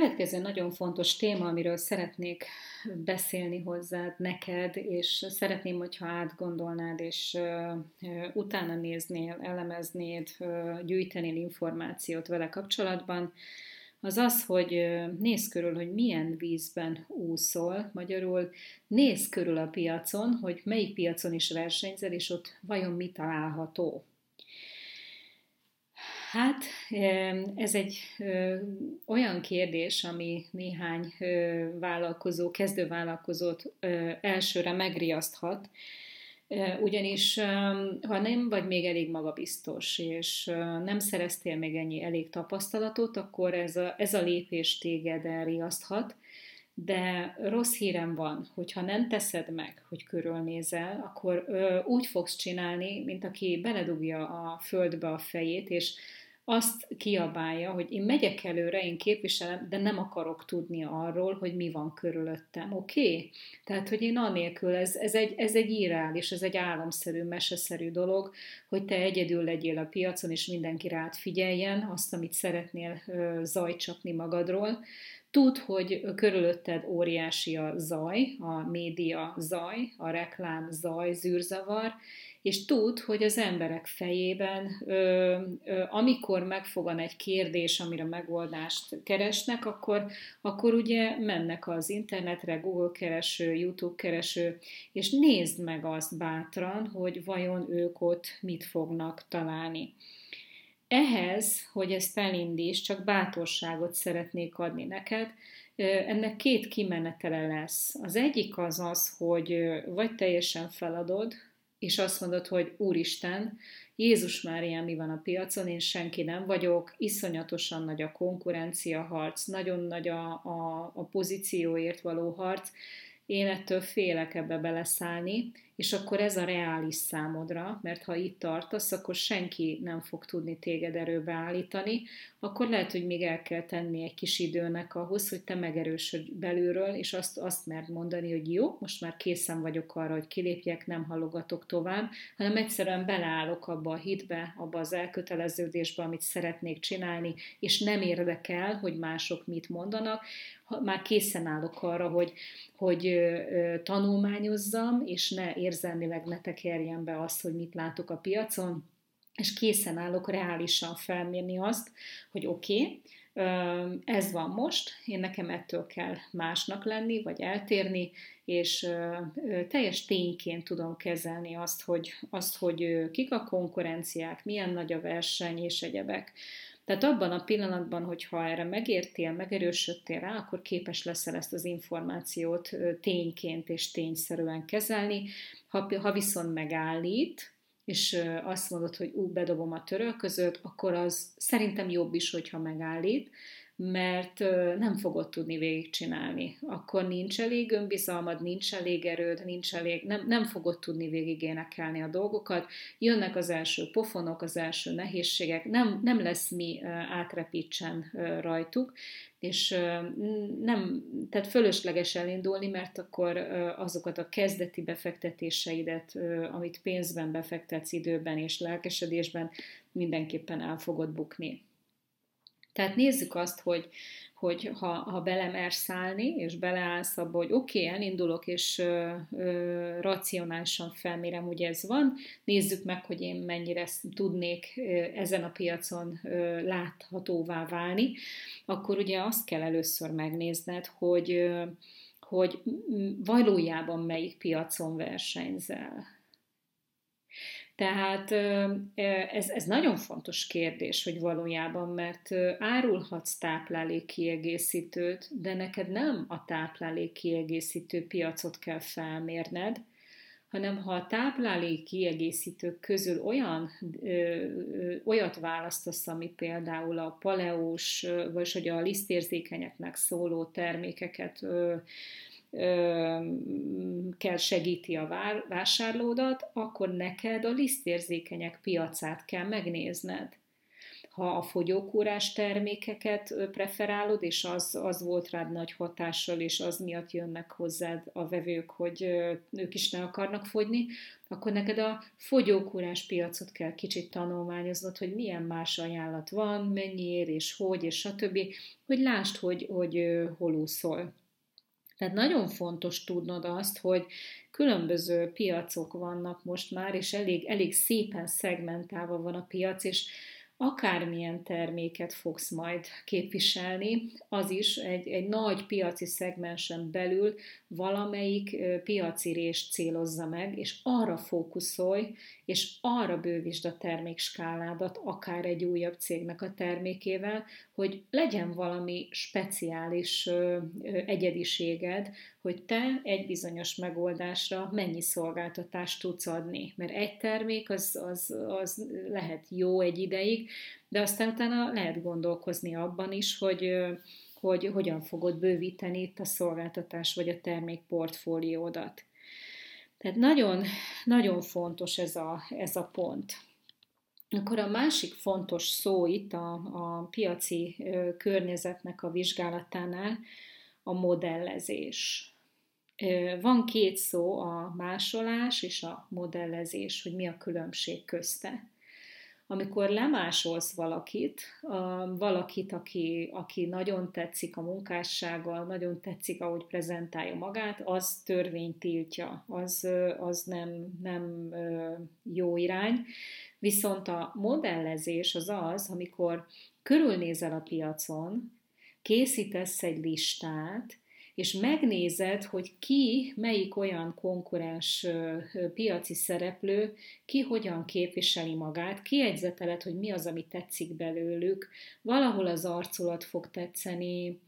következő nagyon fontos téma, amiről szeretnék beszélni hozzád, neked, és szeretném, hogyha átgondolnád, és utána néznél, elemeznéd, gyűjtenél információt vele kapcsolatban, az az, hogy néz körül, hogy milyen vízben úszol, magyarul néz körül a piacon, hogy melyik piacon is versenyzel, és ott vajon mi található. Hát ez egy olyan kérdés, ami néhány vállalkozó, kezdővállalkozót elsőre megriaszthat, ugyanis ha nem vagy még elég magabiztos, és nem szereztél még ennyi elég tapasztalatot, akkor ez a, ez a lépés téged elriaszthat, de rossz hírem van, hogyha nem teszed meg, hogy körülnézel, akkor ö, úgy fogsz csinálni, mint aki beledugja a földbe a fejét, és azt kiabálja, hogy én megyek előre, én képviselem, de nem akarok tudni arról, hogy mi van körülöttem. Oké? Okay? Tehát, hogy én anélkül, ez, ez, egy, ez egy irreális, ez egy álomszerű, meseszerű dolog, hogy te egyedül legyél a piacon, és mindenki rád figyeljen, azt, amit szeretnél zajcsapni magadról. Tud, hogy körülötted óriási a zaj, a média zaj, a reklám zaj, zűrzavar, és tud, hogy az emberek fejében, ö, ö, amikor megfogan egy kérdés, amire megoldást keresnek, akkor, akkor ugye mennek az internetre, Google kereső, YouTube kereső, és nézd meg azt bátran, hogy vajon ők ott mit fognak találni. Ehhez, hogy ezt elindíts, csak bátorságot szeretnék adni neked, ennek két kimenetele lesz. Az egyik az az, hogy vagy teljesen feladod, és azt mondod, hogy Úristen, Jézus Mária, mi van a piacon, én senki nem vagyok, iszonyatosan nagy a konkurencia harc, nagyon nagy a, a, a pozícióért való harc, én ettől félek ebbe beleszállni, és akkor ez a reális számodra, mert ha itt tartasz, akkor senki nem fog tudni téged erőbe állítani, akkor lehet, hogy még el kell tenni egy kis időnek ahhoz, hogy te megerősödj belülről, és azt, azt mert mondani, hogy jó, most már készen vagyok arra, hogy kilépjek, nem hallogatok tovább, hanem egyszerűen beleállok abba a hitbe, abba az elköteleződésbe, amit szeretnék csinálni, és nem érdekel, hogy mások mit mondanak, már készen állok arra, hogy, hogy tanulmányozzam, és ne érzelmileg ne tekerjen be azt, hogy mit látok a piacon, és készen állok reálisan felmérni azt, hogy oké, okay, ez van most, én nekem ettől kell másnak lenni, vagy eltérni, és teljes tényként tudom kezelni azt, hogy, azt, hogy kik a konkurenciák, milyen nagy a verseny és egyebek. Tehát abban a pillanatban, hogyha erre megértél, megerősödtél rá, akkor képes leszel ezt az információt tényként és tényszerűen kezelni. Ha, ha viszont megállít, és azt mondod, hogy ú, bedobom a törölközőt, akkor az szerintem jobb is, hogyha megállít, mert nem fogod tudni végigcsinálni. Akkor nincs elég önbizalmad, nincs elég erőd, nincs elég, nem, nem fogod tudni végigénekelni a dolgokat. Jönnek az első pofonok, az első nehézségek, nem, nem lesz mi átrepítsen rajtuk, és nem, tehát fölösleges elindulni, mert akkor azokat a kezdeti befektetéseidet, amit pénzben befektetsz időben és lelkesedésben, mindenképpen el fogod bukni. Tehát nézzük azt, hogy, hogy ha, ha belemersz szállni, és beleállsz abba, hogy oké, okay, elindulok, és ö, ö, racionálisan felmérem, hogy ez van, nézzük meg, hogy én mennyire tudnék ö, ezen a piacon ö, láthatóvá válni, akkor ugye azt kell először megnézned, hogy, ö, hogy valójában melyik piacon versenyzel tehát ez, ez nagyon fontos kérdés, hogy valójában, mert árulhatsz táplálékkiegészítőt, de neked nem a táplálékkiegészítő piacot kell felmérned, hanem ha a táplálék kiegészítők közül olyan, ö, ö, olyat választasz, ami például a paleós, vagy hogy a lisztérzékenyeknek szóló termékeket ö, kell segíti a vásárlódat, akkor neked a lisztérzékenyek piacát kell megnézned. Ha a fogyókúrás termékeket preferálod, és az, az volt rád nagy hatással, és az miatt jönnek hozzád a vevők, hogy ők is ne akarnak fogyni, akkor neked a fogyókúrás piacot kell kicsit tanulmányoznod, hogy milyen más ajánlat van, mennyi ér, és hogy, és stb., hogy lásd, hogy, hogy hol úszol. Tehát nagyon fontos tudnod azt, hogy különböző piacok vannak most már, és elég, elég szépen szegmentálva van a piac, és akármilyen terméket fogsz majd képviselni, az is egy, egy nagy piaci szegmensen belül valamelyik piaci részt célozza meg, és arra fókuszolj, és arra bővítsd a termékskáládat, akár egy újabb cégnek a termékével, hogy legyen valami speciális egyediséged, hogy te egy bizonyos megoldásra mennyi szolgáltatást tudsz adni. Mert egy termék az, az, az lehet jó egy ideig, de aztán utána lehet gondolkozni abban is, hogy hogy hogyan fogod bővíteni itt a szolgáltatás vagy a termék portfóliódat. Tehát nagyon, nagyon fontos ez a, ez a pont. Akkor a másik fontos szó itt a, a piaci környezetnek a vizsgálatánál a modellezés. Van két szó, a másolás és a modellezés, hogy mi a különbség közte. Amikor lemásolsz valakit, valakit, aki, aki nagyon tetszik a munkássággal, nagyon tetszik, ahogy prezentálja magát, az törvény tiltja, az, az nem, nem jó irány. Viszont a modellezés az az, amikor körülnézel a piacon, készítesz egy listát, és megnézed, hogy ki, melyik olyan konkurens piaci szereplő, ki hogyan képviseli magát, kiegyzeteled, hogy mi az, ami tetszik belőlük, valahol az arculat fog tetszeni,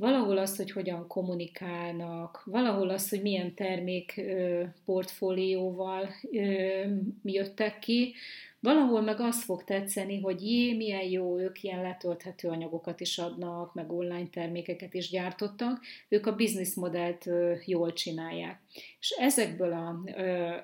valahol az, hogy hogyan kommunikálnak, valahol az, hogy milyen termék portfólióval jöttek ki, Valahol meg azt fog tetszeni, hogy jé, milyen jó, ők ilyen letölthető anyagokat is adnak, meg online termékeket is gyártottak, ők a bizniszmodellt jól csinálják. És ezekből a,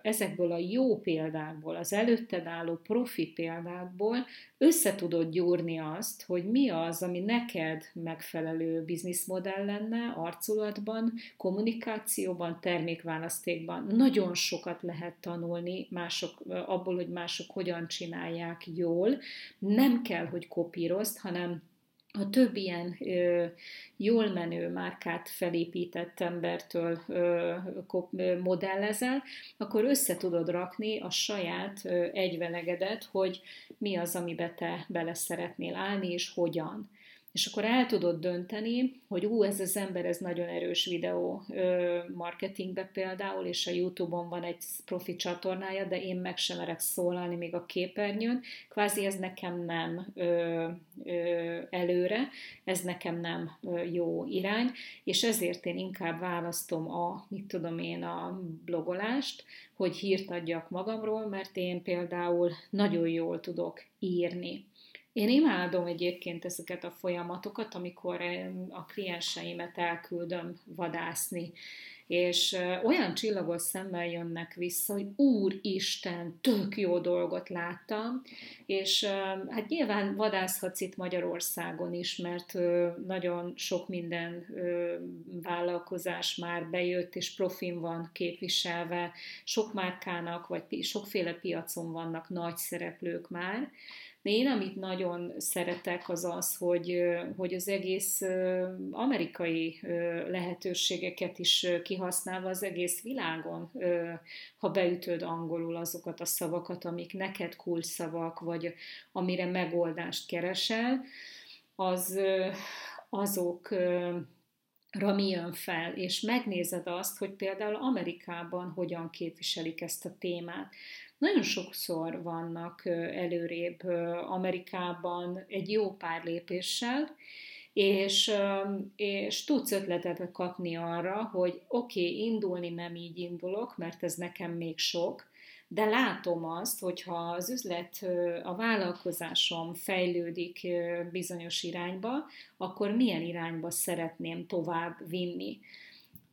ezekből a jó példákból, az előtted álló profi példákból össze tudod gyúrni azt, hogy mi az, ami neked megfelelő bizniszmodell lenne arculatban, kommunikációban, termékválasztékban. Nagyon sokat lehet tanulni mások, abból, hogy mások hogyan csinálják jól. Nem kell, hogy kopírozd, hanem ha több ilyen ö, jól menő márkát felépített embertől ö, ö, modellezel, akkor össze tudod rakni a saját ö, egyvelegedet, hogy mi az, amibe te bele szeretnél állni, és hogyan és akkor el tudod dönteni, hogy ú, ez az ember, ez nagyon erős videó marketingbe például, és a Youtube-on van egy profi csatornája, de én meg sem merek szólalni még a képernyőn, kvázi ez nekem nem ö, ö, előre, ez nekem nem ö, jó irány, és ezért én inkább választom a, mit tudom én, a blogolást, hogy hírt adjak magamról, mert én például nagyon jól tudok írni én imádom egyébként ezeket a folyamatokat, amikor a klienseimet elküldöm vadászni, és olyan csillagos szemmel jönnek vissza, hogy Úristen, tök jó dolgot láttam, és hát nyilván vadászhatsz itt Magyarországon is, mert nagyon sok minden vállalkozás már bejött, és profin van képviselve, sok márkának, vagy sokféle piacon vannak nagy szereplők már, de én amit nagyon szeretek az az, hogy, hogy az egész amerikai lehetőségeket is kihasználva az egész világon, ha beütöd angolul azokat a szavakat, amik neked kulcsszavak, vagy amire megoldást keresel, az azok mi jön fel, és megnézed azt, hogy például Amerikában hogyan képviselik ezt a témát. Nagyon sokszor vannak előrébb Amerikában egy jó pár lépéssel, és, és tudsz ötletet kapni arra, hogy oké, okay, indulni nem így indulok, mert ez nekem még sok, de látom azt, hogyha az üzlet, a vállalkozásom fejlődik bizonyos irányba, akkor milyen irányba szeretném tovább vinni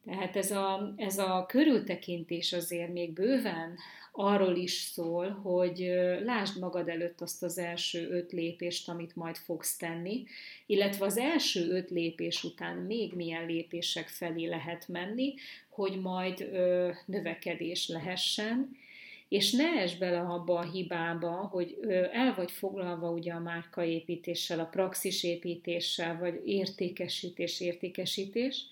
Tehát ez a, ez a körültekintés azért még bőven arról is szól, hogy lásd magad előtt azt az első öt lépést, amit majd fogsz tenni, illetve az első öt lépés után még milyen lépések felé lehet menni, hogy majd ö, növekedés lehessen, és ne esd bele abba a hibába, hogy el vagy foglalva ugye a márkaépítéssel, a praxisépítéssel, vagy értékesítés, értékesítés,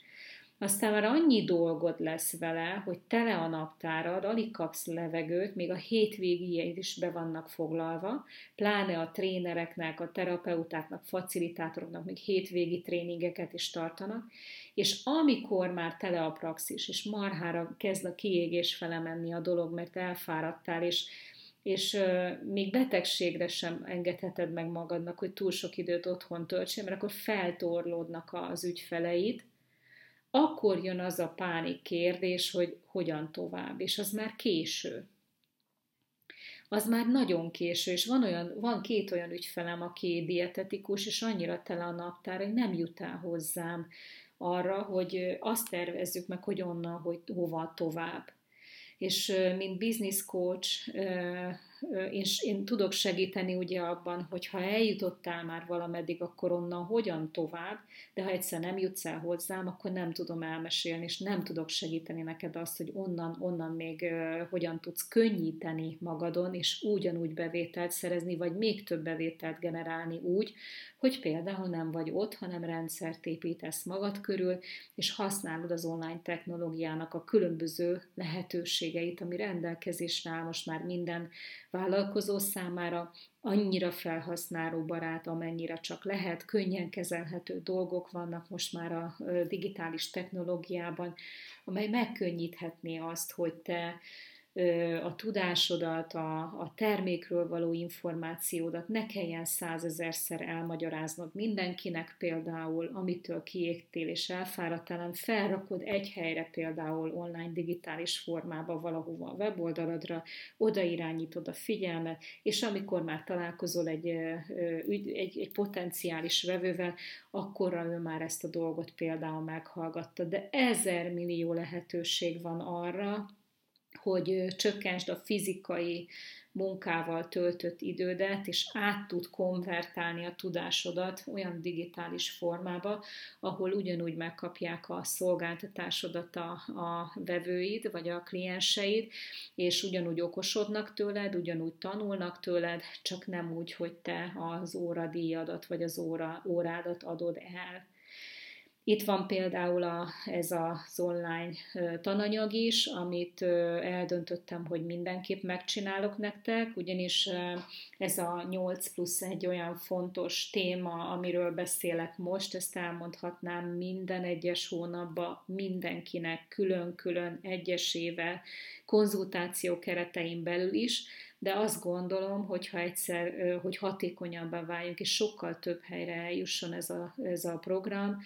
aztán már annyi dolgod lesz vele, hogy tele a naptárad, alig kapsz levegőt, még a hétvégéid is be vannak foglalva, pláne a trénereknek, a terapeutáknak, facilitátoroknak még hétvégi tréningeket is tartanak, és amikor már tele a praxis, és marhára kezd a kiégés fele menni a dolog, mert elfáradtál, és és még betegségre sem engedheted meg magadnak, hogy túl sok időt otthon töltsél, mert akkor feltorlódnak az ügyfeleid, akkor jön az a pánik kérdés, hogy hogyan tovább, és az már késő. Az már nagyon késő, és van, olyan, van két olyan ügyfelem, aki dietetikus, és annyira tele a naptár, hogy nem jut el hozzám arra, hogy azt tervezzük meg, hogy onnan, hogy hova tovább. És mint business coach én, én tudok segíteni ugye abban, hogy ha eljutottál már valameddig, akkor onnan hogyan tovább, de ha egyszer nem jutsz el hozzám, akkor nem tudom elmesélni, és nem tudok segíteni neked azt, hogy onnan, onnan még hogyan tudsz könnyíteni magadon, és ugyanúgy bevételt szerezni, vagy még több bevételt generálni úgy, hogy például nem vagy ott, hanem rendszert építesz magad körül, és használod az online technológiának a különböző lehetőségeit, ami rendelkezésre áll most már minden vállalkozó számára annyira felhasználó barát, amennyire csak lehet, könnyen kezelhető dolgok vannak most már a digitális technológiában, amely megkönnyíthetné azt, hogy te a tudásodat, a, a termékről való információdat ne kelljen százezerszer elmagyaráznod mindenkinek például, amitől kiégtél és elfáradtál, hanem felrakod egy helyre például online digitális formába valahova a weboldaladra, oda irányítod a figyelmet, és amikor már találkozol egy, egy, egy potenciális vevővel, akkor ő már ezt a dolgot például meghallgatta. De ezer millió lehetőség van arra, hogy csökkentsd a fizikai munkával töltött idődet, és át tud konvertálni a tudásodat olyan digitális formába, ahol ugyanúgy megkapják a szolgáltatásodat a, a vevőid, vagy a klienseid, és ugyanúgy okosodnak tőled, ugyanúgy tanulnak tőled, csak nem úgy, hogy te az óradíjadat, vagy az óra, órádat adod el. Itt van például a, ez az online tananyag is, amit eldöntöttem, hogy mindenképp megcsinálok nektek, ugyanis ez a 8 plusz egy olyan fontos téma, amiről beszélek most, ezt elmondhatnám minden egyes hónapban mindenkinek külön-külön egyesével, konzultáció keretein belül is, de azt gondolom, hogy ha egyszer, hogy hatékonyabbá váljunk, és sokkal több helyre eljusson ez a, ez a program,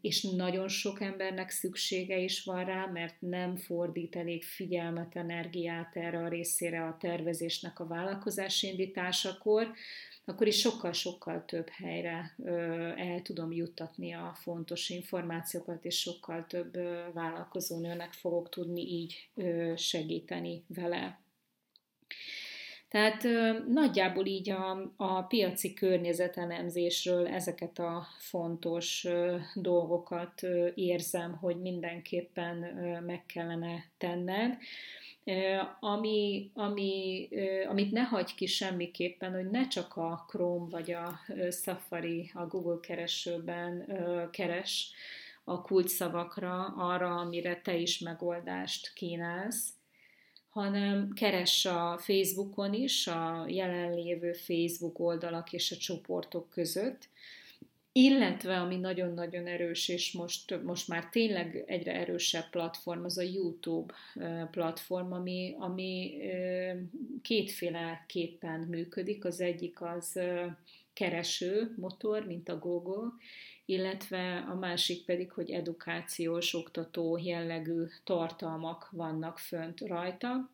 és nagyon sok embernek szüksége is van rá, mert nem fordít elég figyelmet, energiát erre a részére a tervezésnek a vállalkozás indításakor, akkor is sokkal-sokkal több helyre el tudom juttatni a fontos információkat, és sokkal több vállalkozónőnek fogok tudni így segíteni vele. Tehát nagyjából így a, a piaci környezetelemzésről ezeket a fontos dolgokat érzem, hogy mindenképpen meg kellene tenned. Ami, ami, amit ne hagyj ki semmiképpen, hogy ne csak a Chrome vagy a Safari, a Google keresőben keres a kulcsszavakra arra, amire te is megoldást kínálsz, hanem keres a Facebookon is, a jelenlévő Facebook oldalak és a csoportok között, illetve ami nagyon-nagyon erős, és most, most már tényleg egyre erősebb platform, az a YouTube platform, ami, ami kétféleképpen működik. Az egyik az kereső motor, mint a Google, illetve a másik pedig, hogy edukációs, oktató jellegű tartalmak vannak fönt rajta.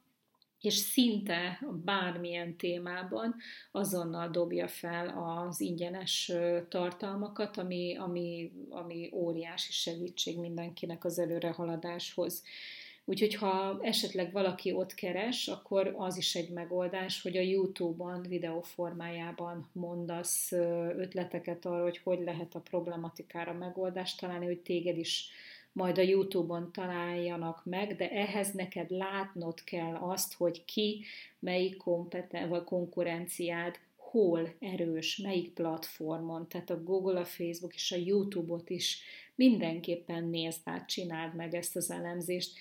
és szinte bármilyen témában azonnal dobja fel az ingyenes tartalmakat, ami, ami, ami óriási segítség mindenkinek az előrehaladáshoz. Úgyhogy ha esetleg valaki ott keres, akkor az is egy megoldás, hogy a YouTube-on videó formájában mondasz ötleteket arra, hogy hogy lehet a problematikára megoldást találni, hogy téged is majd a YouTube-on találjanak meg, de ehhez neked látnod kell azt, hogy ki, melyik kompeten, vagy konkurenciád, hol erős, melyik platformon, tehát a Google, a Facebook és a YouTube-ot is mindenképpen nézd át, csináld meg ezt az elemzést,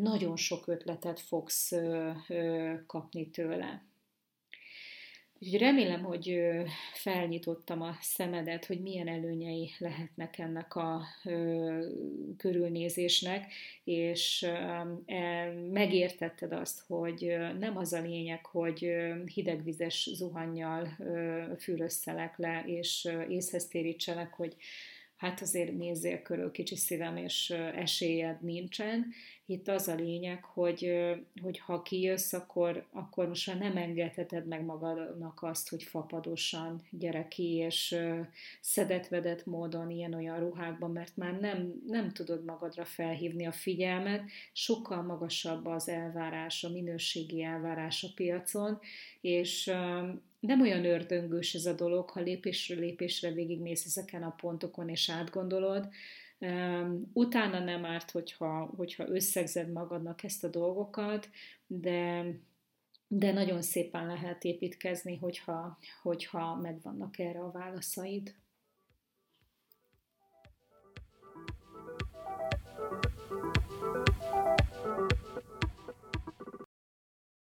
nagyon sok ötletet fogsz kapni tőle. Úgyhogy remélem, hogy felnyitottam a szemedet, hogy milyen előnyei lehetnek ennek a körülnézésnek, és megértetted azt, hogy nem az a lényeg, hogy hidegvizes zuhannyal fürösszelek le, és észhez térítselek, hogy hát azért nézzél körül kicsi szívem, és esélyed nincsen. Itt az a lényeg, hogy, hogy ha kijössz, akkor, akkor most már nem engedheted meg magadnak azt, hogy fapadosan gyere ki, és szedetvedett módon ilyen-olyan ruhákban, mert már nem, nem tudod magadra felhívni a figyelmet, sokkal magasabb az elvárás, a minőségi elvárás a piacon, és nem olyan ördöngős ez a dolog, ha lépésről lépésre végigmész ezeken a pontokon és átgondolod. Utána nem árt, hogyha, hogyha összegzed magadnak ezt a dolgokat, de, de nagyon szépen lehet építkezni, hogyha, hogyha megvannak erre a válaszaid.